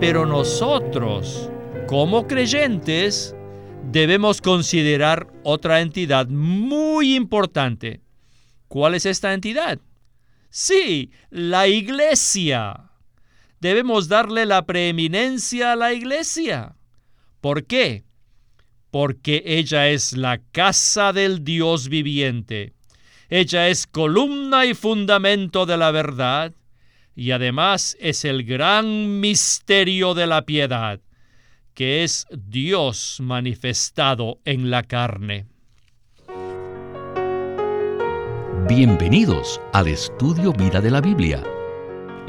Pero nosotros, como creyentes, debemos considerar otra entidad muy importante. ¿Cuál es esta entidad? Sí, la iglesia. Debemos darle la preeminencia a la iglesia. ¿Por qué? Porque ella es la casa del Dios viviente. Ella es columna y fundamento de la verdad y además es el gran misterio de la piedad, que es Dios manifestado en la carne. Bienvenidos al estudio Vida de la Biblia.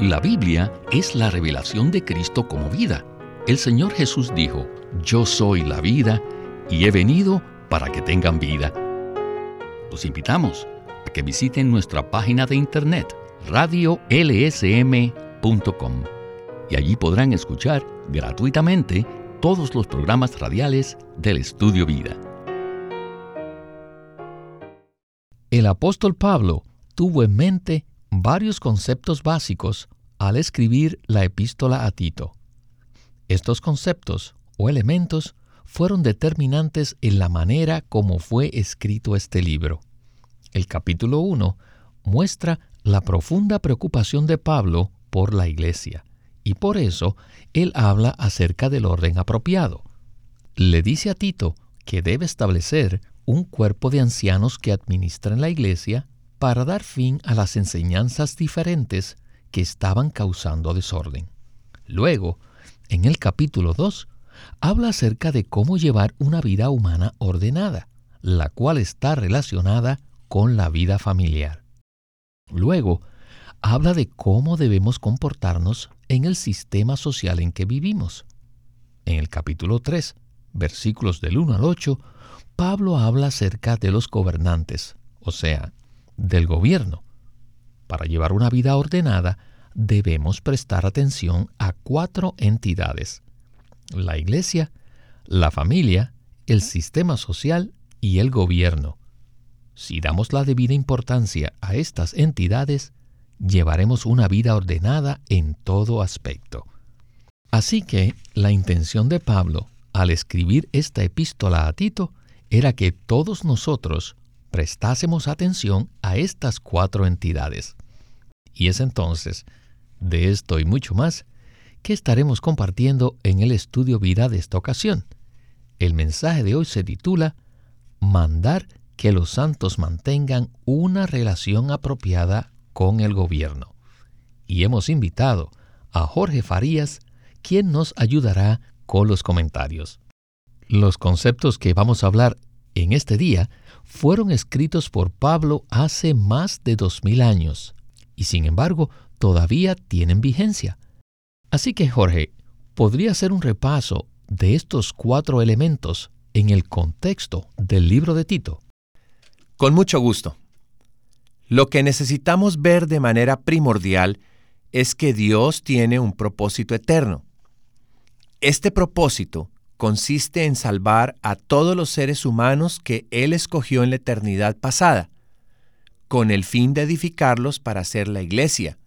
La Biblia es la revelación de Cristo como vida. El Señor Jesús dijo, Yo soy la vida y he venido para que tengan vida. Los invitamos a que visiten nuestra página de internet radiolsm.com y allí podrán escuchar gratuitamente todos los programas radiales del Estudio Vida. El apóstol Pablo tuvo en mente varios conceptos básicos al escribir la epístola a Tito. Estos conceptos o elementos fueron determinantes en la manera como fue escrito este libro. El capítulo 1 muestra la profunda preocupación de Pablo por la iglesia, y por eso él habla acerca del orden apropiado. Le dice a Tito que debe establecer un cuerpo de ancianos que administren la iglesia para dar fin a las enseñanzas diferentes que estaban causando desorden. Luego, en el capítulo 2, habla acerca de cómo llevar una vida humana ordenada, la cual está relacionada con la vida familiar. Luego, habla de cómo debemos comportarnos en el sistema social en que vivimos. En el capítulo 3, versículos del 1 al 8, Pablo habla acerca de los gobernantes, o sea, del gobierno. Para llevar una vida ordenada, debemos prestar atención a cuatro entidades la iglesia, la familia, el sistema social y el gobierno. Si damos la debida importancia a estas entidades, llevaremos una vida ordenada en todo aspecto. Así que la intención de Pablo al escribir esta epístola a Tito era que todos nosotros prestásemos atención a estas cuatro entidades. Y es entonces, de esto y mucho más, que estaremos compartiendo en el estudio vida de esta ocasión. El mensaje de hoy se titula Mandar que los santos mantengan una relación apropiada con el gobierno. Y hemos invitado a Jorge Farías, quien nos ayudará con los comentarios. Los conceptos que vamos a hablar en este día fueron escritos por Pablo hace más de dos mil años y sin embargo todavía tienen vigencia. Así que Jorge, ¿podría hacer un repaso de estos cuatro elementos en el contexto del libro de Tito? Con mucho gusto. Lo que necesitamos ver de manera primordial es que Dios tiene un propósito eterno. Este propósito consiste en salvar a todos los seres humanos que Él escogió en la eternidad pasada, con el fin de edificarlos para ser la iglesia,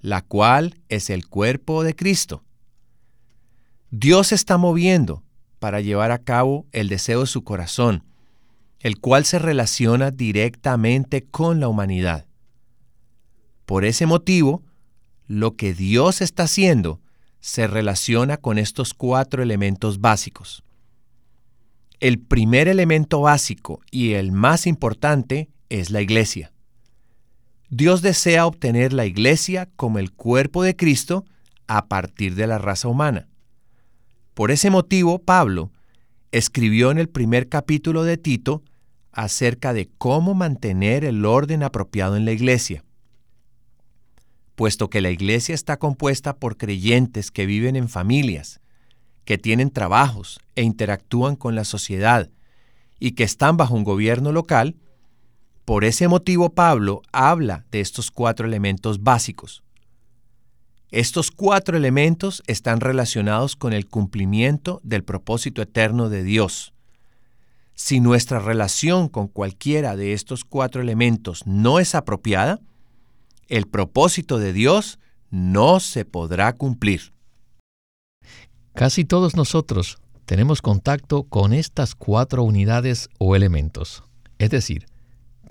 la cual es el cuerpo de Cristo. Dios está moviendo para llevar a cabo el deseo de su corazón, el cual se relaciona directamente con la humanidad. Por ese motivo, lo que Dios está haciendo se relaciona con estos cuatro elementos básicos. El primer elemento básico y el más importante es la iglesia. Dios desea obtener la iglesia como el cuerpo de Cristo a partir de la raza humana. Por ese motivo, Pablo escribió en el primer capítulo de Tito acerca de cómo mantener el orden apropiado en la iglesia. Puesto que la iglesia está compuesta por creyentes que viven en familias, que tienen trabajos e interactúan con la sociedad y que están bajo un gobierno local, por ese motivo Pablo habla de estos cuatro elementos básicos. Estos cuatro elementos están relacionados con el cumplimiento del propósito eterno de Dios. Si nuestra relación con cualquiera de estos cuatro elementos no es apropiada, el propósito de Dios no se podrá cumplir. Casi todos nosotros tenemos contacto con estas cuatro unidades o elementos. Es decir,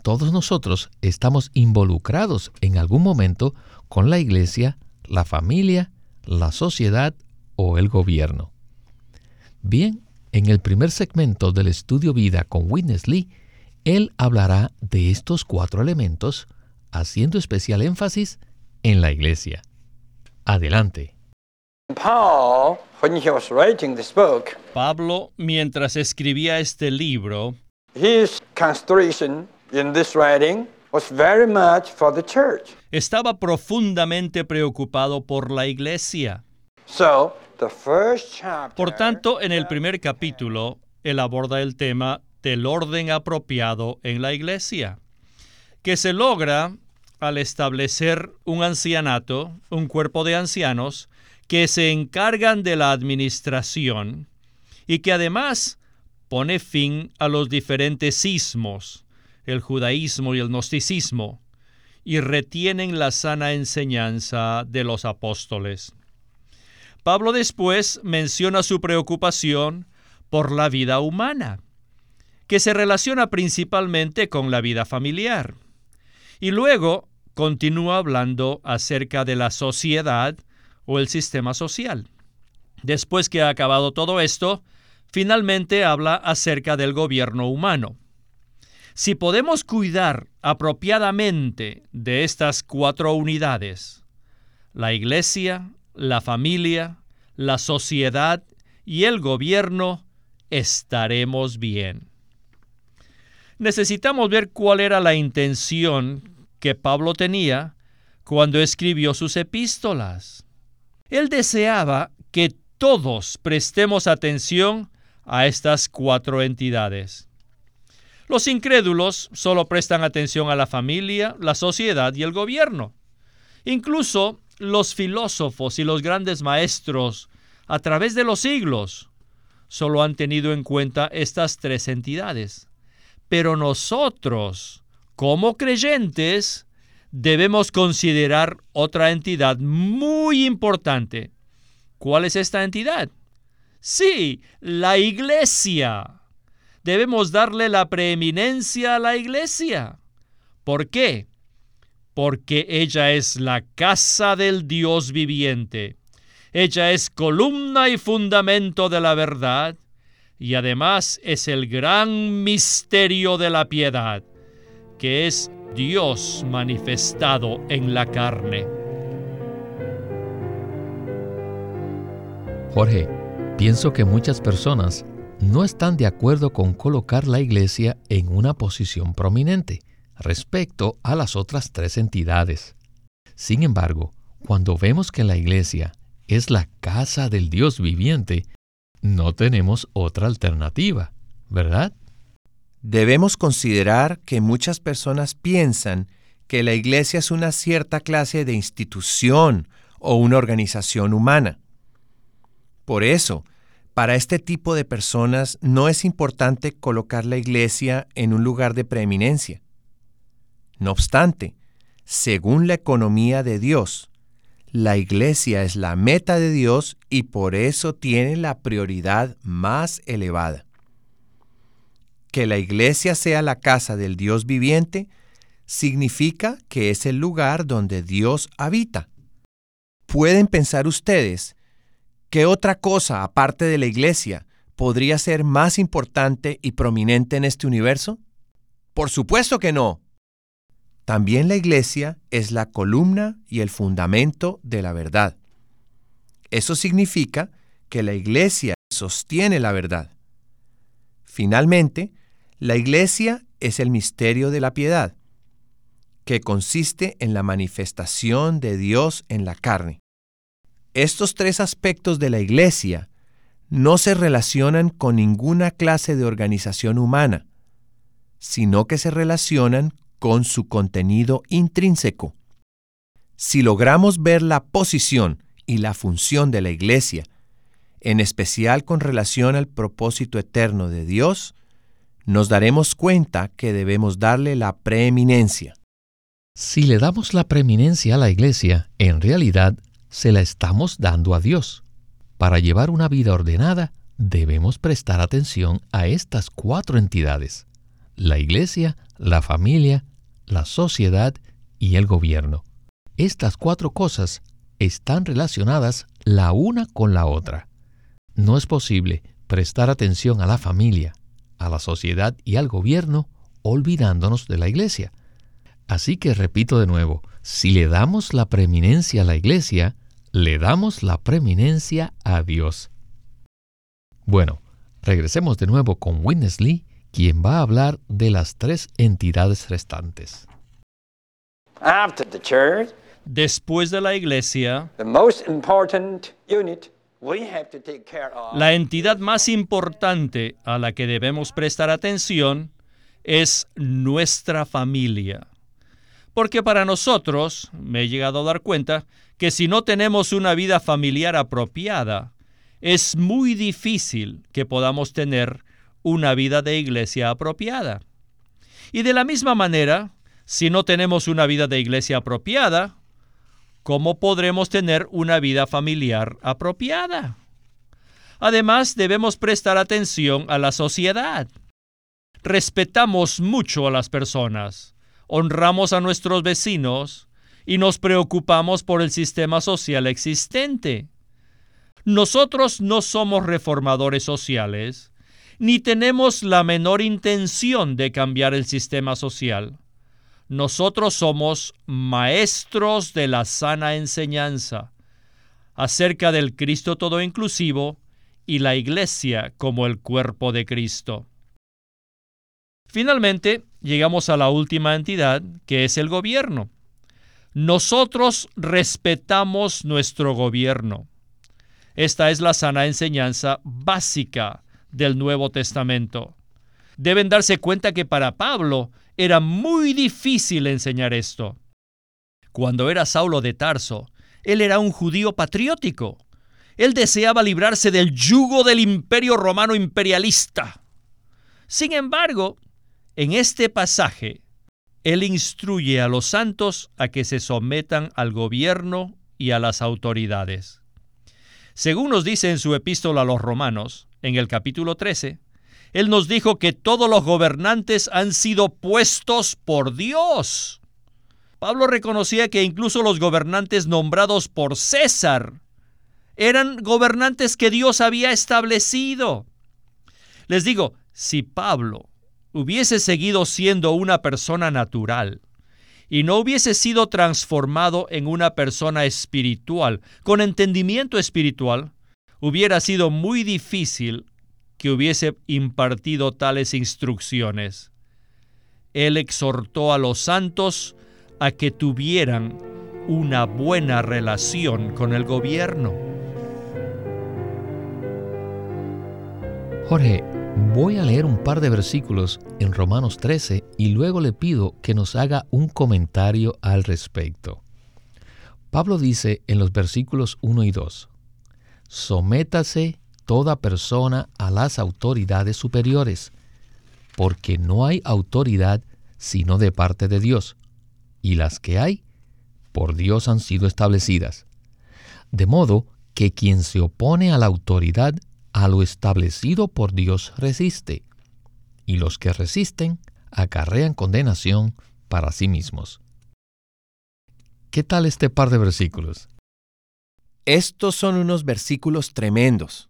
todos nosotros estamos involucrados en algún momento con la iglesia, la familia, la sociedad o el gobierno. Bien, en el primer segmento del estudio vida con Witness Lee, él hablará de estos cuatro elementos, haciendo especial énfasis en la iglesia. Adelante. Pablo, mientras escribía este libro, estaba profundamente preocupado por la iglesia. Por tanto, en el primer capítulo, él aborda el tema del orden apropiado en la iglesia, que se logra al establecer un ancianato, un cuerpo de ancianos, que se encargan de la administración y que además pone fin a los diferentes sismos, el judaísmo y el gnosticismo, y retienen la sana enseñanza de los apóstoles. Pablo después menciona su preocupación por la vida humana, que se relaciona principalmente con la vida familiar. Y luego continúa hablando acerca de la sociedad o el sistema social. Después que ha acabado todo esto, finalmente habla acerca del gobierno humano. Si podemos cuidar apropiadamente de estas cuatro unidades, la iglesia, la familia, la sociedad y el gobierno, estaremos bien. Necesitamos ver cuál era la intención que Pablo tenía cuando escribió sus epístolas. Él deseaba que todos prestemos atención a estas cuatro entidades. Los incrédulos solo prestan atención a la familia, la sociedad y el gobierno. Incluso los filósofos y los grandes maestros a través de los siglos solo han tenido en cuenta estas tres entidades. Pero nosotros, como creyentes, debemos considerar otra entidad muy importante. ¿Cuál es esta entidad? Sí, la iglesia. Debemos darle la preeminencia a la iglesia. ¿Por qué? Porque ella es la casa del Dios viviente. Ella es columna y fundamento de la verdad y además es el gran misterio de la piedad que es Dios manifestado en la carne. Jorge, pienso que muchas personas no están de acuerdo con colocar la iglesia en una posición prominente respecto a las otras tres entidades. Sin embargo, cuando vemos que la iglesia es la casa del Dios viviente, no tenemos otra alternativa, ¿verdad? Debemos considerar que muchas personas piensan que la iglesia es una cierta clase de institución o una organización humana. Por eso, para este tipo de personas no es importante colocar la iglesia en un lugar de preeminencia. No obstante, según la economía de Dios, la iglesia es la meta de Dios y por eso tiene la prioridad más elevada que la iglesia sea la casa del Dios viviente, significa que es el lugar donde Dios habita. ¿Pueden pensar ustedes qué otra cosa aparte de la iglesia podría ser más importante y prominente en este universo? Por supuesto que no. También la iglesia es la columna y el fundamento de la verdad. Eso significa que la iglesia sostiene la verdad. Finalmente, la iglesia es el misterio de la piedad, que consiste en la manifestación de Dios en la carne. Estos tres aspectos de la iglesia no se relacionan con ninguna clase de organización humana, sino que se relacionan con su contenido intrínseco. Si logramos ver la posición y la función de la iglesia, en especial con relación al propósito eterno de Dios, nos daremos cuenta que debemos darle la preeminencia. Si le damos la preeminencia a la iglesia, en realidad se la estamos dando a Dios. Para llevar una vida ordenada, debemos prestar atención a estas cuatro entidades, la iglesia, la familia, la sociedad y el gobierno. Estas cuatro cosas están relacionadas la una con la otra. No es posible prestar atención a la familia, a la sociedad y al gobierno olvidándonos de la iglesia. Así que repito de nuevo, si le damos la preeminencia a la iglesia, le damos la preeminencia a Dios. Bueno, regresemos de nuevo con Witness Lee, quien va a hablar de las tres entidades restantes. Después de la iglesia, la entidad más importante a la que debemos prestar atención es nuestra familia. Porque para nosotros, me he llegado a dar cuenta, que si no tenemos una vida familiar apropiada, es muy difícil que podamos tener una vida de iglesia apropiada. Y de la misma manera, si no tenemos una vida de iglesia apropiada, ¿cómo podremos tener una vida familiar apropiada? Además, debemos prestar atención a la sociedad. Respetamos mucho a las personas, honramos a nuestros vecinos y nos preocupamos por el sistema social existente. Nosotros no somos reformadores sociales, ni tenemos la menor intención de cambiar el sistema social. Nosotros somos maestros de la sana enseñanza acerca del Cristo todo inclusivo y la Iglesia como el cuerpo de Cristo. Finalmente, llegamos a la última entidad, que es el gobierno. Nosotros respetamos nuestro gobierno. Esta es la sana enseñanza básica del Nuevo Testamento. Deben darse cuenta que para Pablo era muy difícil enseñar esto. Cuando era Saulo de Tarso, él era un judío patriótico. Él deseaba librarse del yugo del imperio romano imperialista. Sin embargo, en este pasaje, él instruye a los santos a que se sometan al gobierno y a las autoridades. Según nos dice en su epístola a los romanos, en el capítulo 13, él nos dijo que todos los gobernantes han sido puestos por Dios. Pablo reconocía que incluso los gobernantes nombrados por César eran gobernantes que Dios había establecido. Les digo, si Pablo hubiese seguido siendo una persona natural y no hubiese sido transformado en una persona espiritual, con entendimiento espiritual, hubiera sido muy difícil que hubiese impartido tales instrucciones. Él exhortó a los santos a que tuvieran una buena relación con el gobierno. Jorge, voy a leer un par de versículos en Romanos 13 y luego le pido que nos haga un comentario al respecto. Pablo dice en los versículos 1 y 2, Sométase toda persona a las autoridades superiores, porque no hay autoridad sino de parte de Dios, y las que hay, por Dios han sido establecidas. De modo que quien se opone a la autoridad, a lo establecido por Dios resiste, y los que resisten acarrean condenación para sí mismos. ¿Qué tal este par de versículos? Estos son unos versículos tremendos.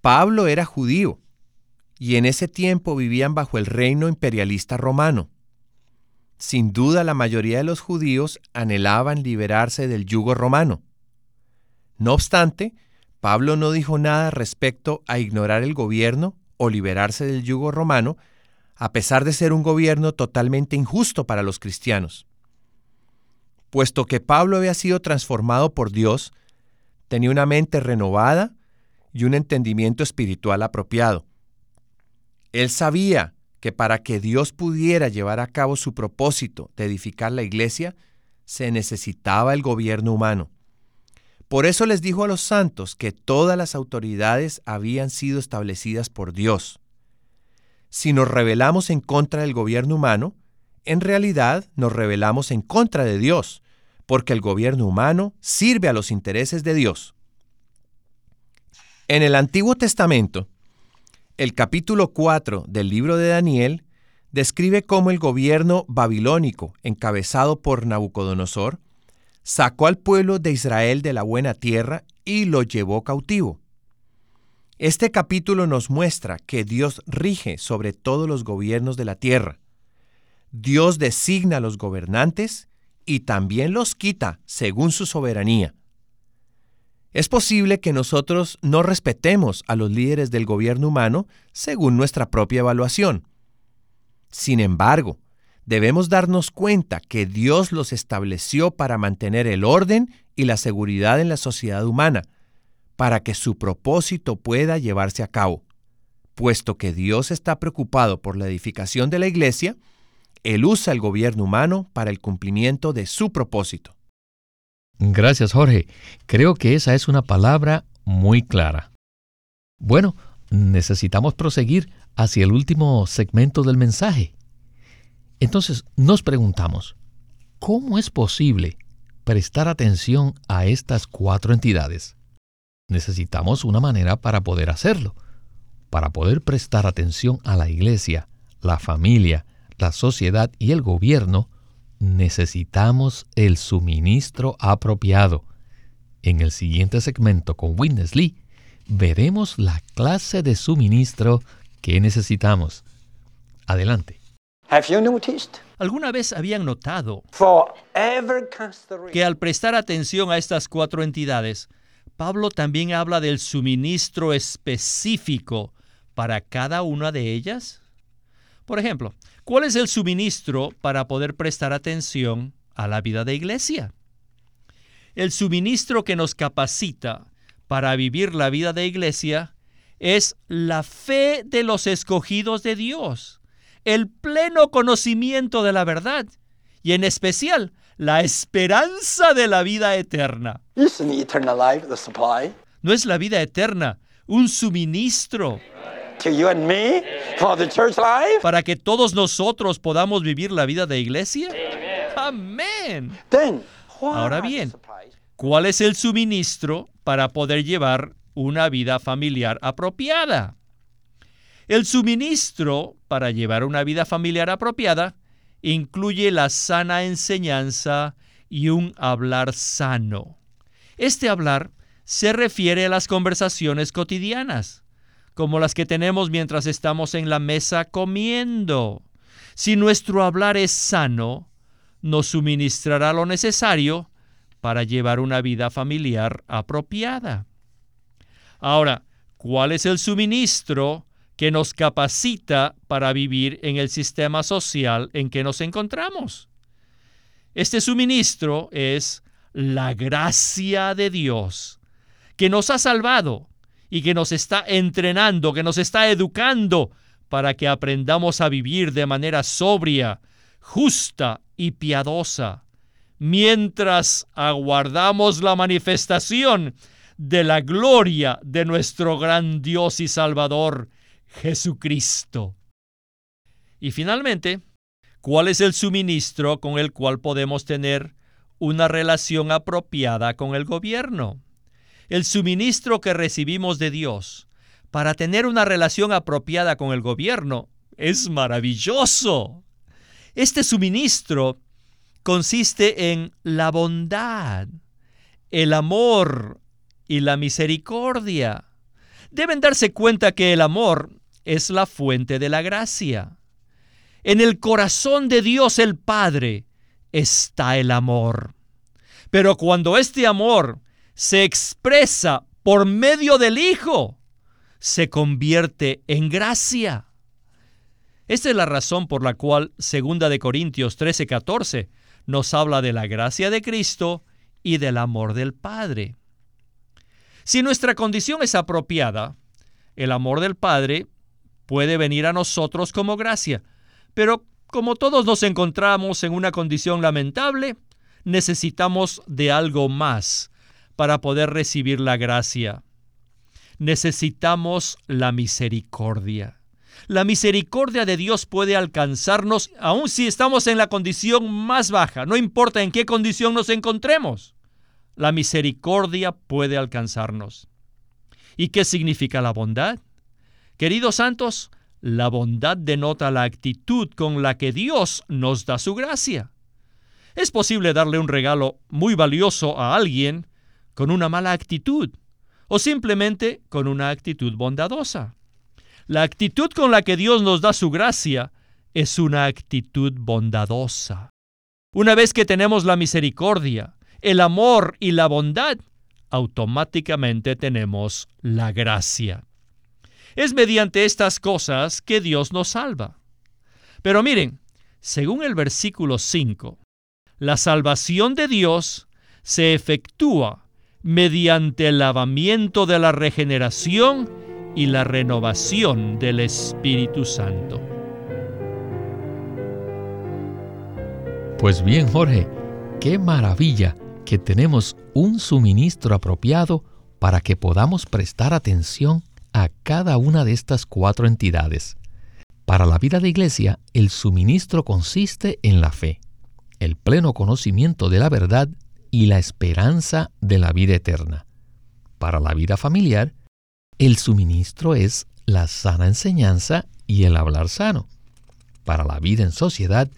Pablo era judío y en ese tiempo vivían bajo el reino imperialista romano. Sin duda la mayoría de los judíos anhelaban liberarse del yugo romano. No obstante, Pablo no dijo nada respecto a ignorar el gobierno o liberarse del yugo romano, a pesar de ser un gobierno totalmente injusto para los cristianos. Puesto que Pablo había sido transformado por Dios, tenía una mente renovada y un entendimiento espiritual apropiado. Él sabía que para que Dios pudiera llevar a cabo su propósito de edificar la iglesia, se necesitaba el gobierno humano. Por eso les dijo a los santos que todas las autoridades habían sido establecidas por Dios. Si nos rebelamos en contra del gobierno humano, en realidad nos rebelamos en contra de Dios, porque el gobierno humano sirve a los intereses de Dios. En el Antiguo Testamento, el capítulo 4 del libro de Daniel describe cómo el gobierno babilónico, encabezado por Nabucodonosor, sacó al pueblo de Israel de la buena tierra y lo llevó cautivo. Este capítulo nos muestra que Dios rige sobre todos los gobiernos de la tierra. Dios designa a los gobernantes y también los quita según su soberanía. Es posible que nosotros no respetemos a los líderes del gobierno humano según nuestra propia evaluación. Sin embargo, debemos darnos cuenta que Dios los estableció para mantener el orden y la seguridad en la sociedad humana, para que su propósito pueda llevarse a cabo. Puesto que Dios está preocupado por la edificación de la iglesia, Él usa el gobierno humano para el cumplimiento de su propósito. Gracias, Jorge. Creo que esa es una palabra muy clara. Bueno, necesitamos proseguir hacia el último segmento del mensaje. Entonces nos preguntamos, ¿cómo es posible prestar atención a estas cuatro entidades? Necesitamos una manera para poder hacerlo. Para poder prestar atención a la iglesia, la familia, la sociedad y el gobierno, necesitamos el suministro apropiado. En el siguiente segmento con Witness Lee, veremos la clase de suministro que necesitamos. Adelante. ¿Alguna vez habían notado que al prestar atención a estas cuatro entidades, Pablo también habla del suministro específico para cada una de ellas? Por ejemplo, ¿Cuál es el suministro para poder prestar atención a la vida de iglesia? El suministro que nos capacita para vivir la vida de iglesia es la fe de los escogidos de Dios, el pleno conocimiento de la verdad y en especial la esperanza de la vida eterna. ¿No es la vida eterna un suministro para que todos nosotros podamos vivir la vida de iglesia. Amén. Ahora bien, ¿cuál es el suministro para poder llevar una vida familiar apropiada? El suministro para llevar una vida familiar apropiada incluye la sana enseñanza y un hablar sano. Este hablar se refiere a las conversaciones cotidianas como las que tenemos mientras estamos en la mesa comiendo. Si nuestro hablar es sano, nos suministrará lo necesario para llevar una vida familiar apropiada. Ahora, ¿cuál es el suministro que nos capacita para vivir en el sistema social en que nos encontramos? Este suministro es la gracia de Dios, que nos ha salvado y que nos está entrenando, que nos está educando para que aprendamos a vivir de manera sobria, justa y piadosa, mientras aguardamos la manifestación de la gloria de nuestro gran Dios y Salvador, Jesucristo. Y finalmente, ¿cuál es el suministro con el cual podemos tener una relación apropiada con el gobierno? El suministro que recibimos de Dios para tener una relación apropiada con el gobierno es maravilloso. Este suministro consiste en la bondad, el amor y la misericordia. Deben darse cuenta que el amor es la fuente de la gracia. En el corazón de Dios el Padre está el amor. Pero cuando este amor se expresa por medio del Hijo, se convierte en gracia. Esta es la razón por la cual 2 de Corintios 13:14 nos habla de la gracia de Cristo y del amor del Padre. Si nuestra condición es apropiada, el amor del Padre puede venir a nosotros como gracia, pero como todos nos encontramos en una condición lamentable, necesitamos de algo más para poder recibir la gracia. Necesitamos la misericordia. La misericordia de Dios puede alcanzarnos aun si estamos en la condición más baja, no importa en qué condición nos encontremos. La misericordia puede alcanzarnos. ¿Y qué significa la bondad? Queridos santos, la bondad denota la actitud con la que Dios nos da su gracia. Es posible darle un regalo muy valioso a alguien con una mala actitud o simplemente con una actitud bondadosa. La actitud con la que Dios nos da su gracia es una actitud bondadosa. Una vez que tenemos la misericordia, el amor y la bondad, automáticamente tenemos la gracia. Es mediante estas cosas que Dios nos salva. Pero miren, según el versículo 5, la salvación de Dios se efectúa mediante el lavamiento de la regeneración y la renovación del Espíritu Santo. Pues bien, Jorge, qué maravilla que tenemos un suministro apropiado para que podamos prestar atención a cada una de estas cuatro entidades. Para la vida de iglesia, el suministro consiste en la fe, el pleno conocimiento de la verdad y la esperanza de la vida eterna. Para la vida familiar, el suministro es la sana enseñanza y el hablar sano. Para la vida en sociedad,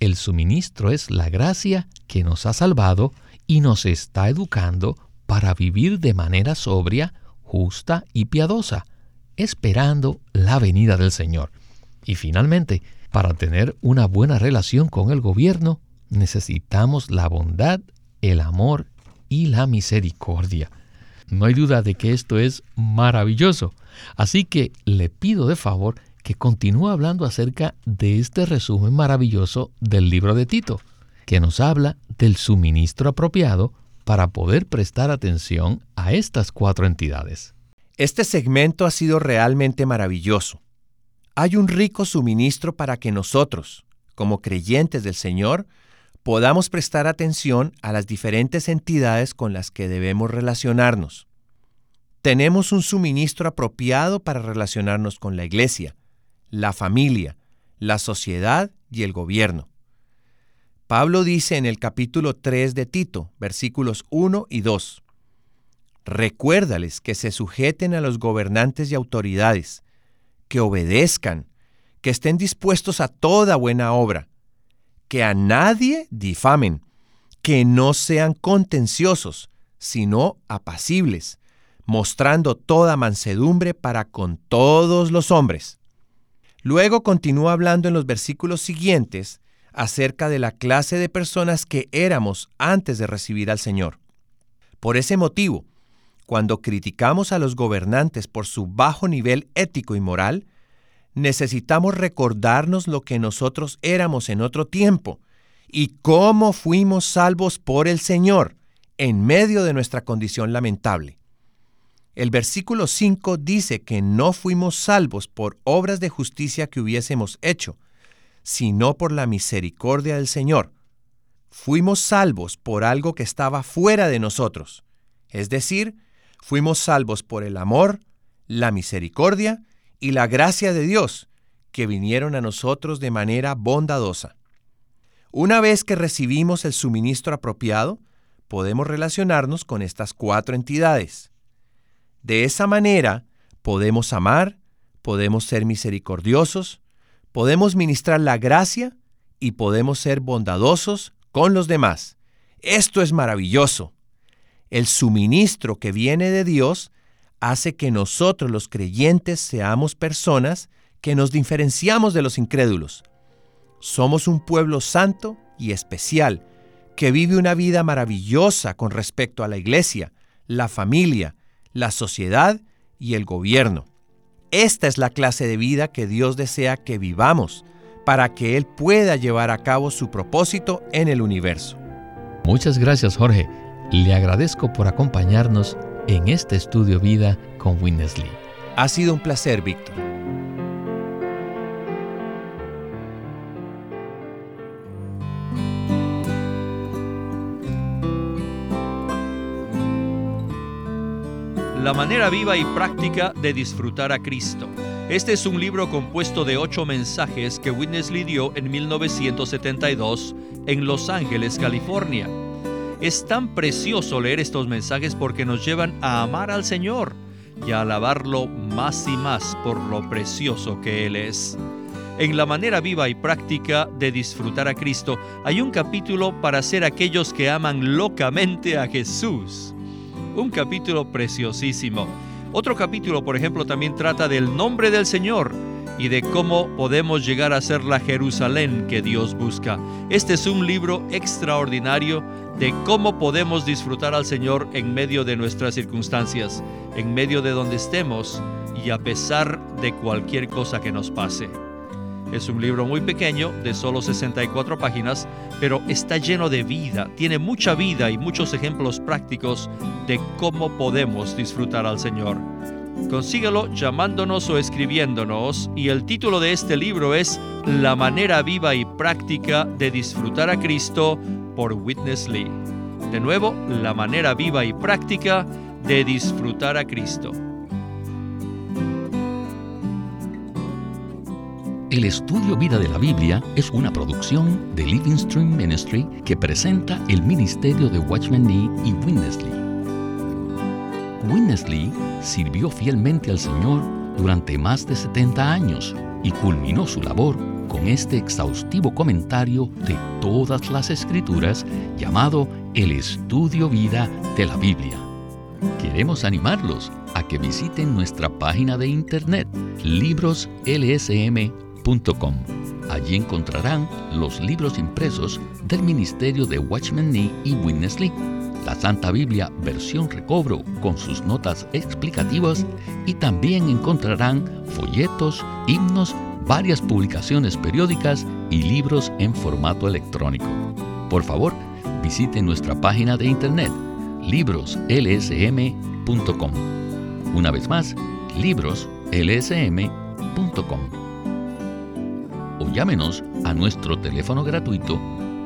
el suministro es la gracia que nos ha salvado y nos está educando para vivir de manera sobria, justa y piadosa, esperando la venida del Señor. Y finalmente, para tener una buena relación con el gobierno, necesitamos la bondad, el amor y la misericordia. No hay duda de que esto es maravilloso. Así que le pido de favor que continúe hablando acerca de este resumen maravilloso del libro de Tito, que nos habla del suministro apropiado para poder prestar atención a estas cuatro entidades. Este segmento ha sido realmente maravilloso. Hay un rico suministro para que nosotros, como creyentes del Señor, podamos prestar atención a las diferentes entidades con las que debemos relacionarnos. Tenemos un suministro apropiado para relacionarnos con la iglesia, la familia, la sociedad y el gobierno. Pablo dice en el capítulo 3 de Tito, versículos 1 y 2, Recuérdales que se sujeten a los gobernantes y autoridades, que obedezcan, que estén dispuestos a toda buena obra, que a nadie difamen, que no sean contenciosos, sino apacibles, mostrando toda mansedumbre para con todos los hombres. Luego continúa hablando en los versículos siguientes acerca de la clase de personas que éramos antes de recibir al Señor. Por ese motivo, cuando criticamos a los gobernantes por su bajo nivel ético y moral, necesitamos recordarnos lo que nosotros éramos en otro tiempo y cómo fuimos salvos por el Señor en medio de nuestra condición lamentable. El versículo 5 dice que no fuimos salvos por obras de justicia que hubiésemos hecho, sino por la misericordia del Señor. Fuimos salvos por algo que estaba fuera de nosotros, es decir, fuimos salvos por el amor, la misericordia y la gracia de Dios que vinieron a nosotros de manera bondadosa. Una vez que recibimos el suministro apropiado, podemos relacionarnos con estas cuatro entidades. De esa manera, podemos amar, podemos ser misericordiosos, podemos ministrar la gracia y podemos ser bondadosos con los demás. Esto es maravilloso. El suministro que viene de Dios hace que nosotros los creyentes seamos personas que nos diferenciamos de los incrédulos. Somos un pueblo santo y especial que vive una vida maravillosa con respecto a la iglesia, la familia, la sociedad y el gobierno. Esta es la clase de vida que Dios desea que vivamos para que Él pueda llevar a cabo su propósito en el universo. Muchas gracias Jorge. Le agradezco por acompañarnos en este estudio vida con Winnesley. Ha sido un placer, Víctor. La manera viva y práctica de disfrutar a Cristo. Este es un libro compuesto de ocho mensajes que Witness dio en 1972 en Los Ángeles, California. Es tan precioso leer estos mensajes porque nos llevan a amar al Señor, y a alabarlo más y más por lo precioso que Él es. En la manera viva y práctica de disfrutar a Cristo hay un capítulo para ser aquellos que aman locamente a Jesús. Un capítulo preciosísimo. Otro capítulo, por ejemplo, también trata del nombre del Señor y de cómo podemos llegar a ser la Jerusalén que Dios busca. Este es un libro extraordinario de cómo podemos disfrutar al Señor en medio de nuestras circunstancias, en medio de donde estemos y a pesar de cualquier cosa que nos pase. Es un libro muy pequeño, de solo 64 páginas, pero está lleno de vida, tiene mucha vida y muchos ejemplos prácticos de cómo podemos disfrutar al Señor. Consíguelo llamándonos o escribiéndonos y el título de este libro es La manera viva y práctica de disfrutar a Cristo por Witness Lee. De nuevo, La manera viva y práctica de disfrutar a Cristo. El estudio Vida de la Biblia es una producción de Living Stream Ministry que presenta el ministerio de Watchman Nee y Witness Lee. Winnesley sirvió fielmente al Señor durante más de 70 años y culminó su labor con este exhaustivo comentario de todas las escrituras llamado El Estudio Vida de la Biblia. Queremos animarlos a que visiten nuestra página de internet libroslsm.com. Allí encontrarán los libros impresos del ministerio de Watchman Nee y Witness Lee la Santa Biblia versión recobro con sus notas explicativas y también encontrarán folletos, himnos, varias publicaciones periódicas y libros en formato electrónico. Por favor, visite nuestra página de internet libroslsm.com. Una vez más, libroslsm.com. O llámenos a nuestro teléfono gratuito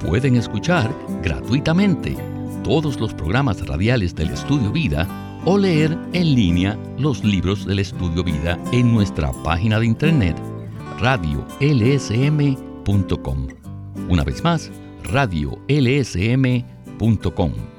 pueden escuchar gratuitamente todos los programas radiales del Estudio Vida o leer en línea los libros del Estudio Vida en nuestra página de internet radiolsm.com. Una vez más, radiolsm.com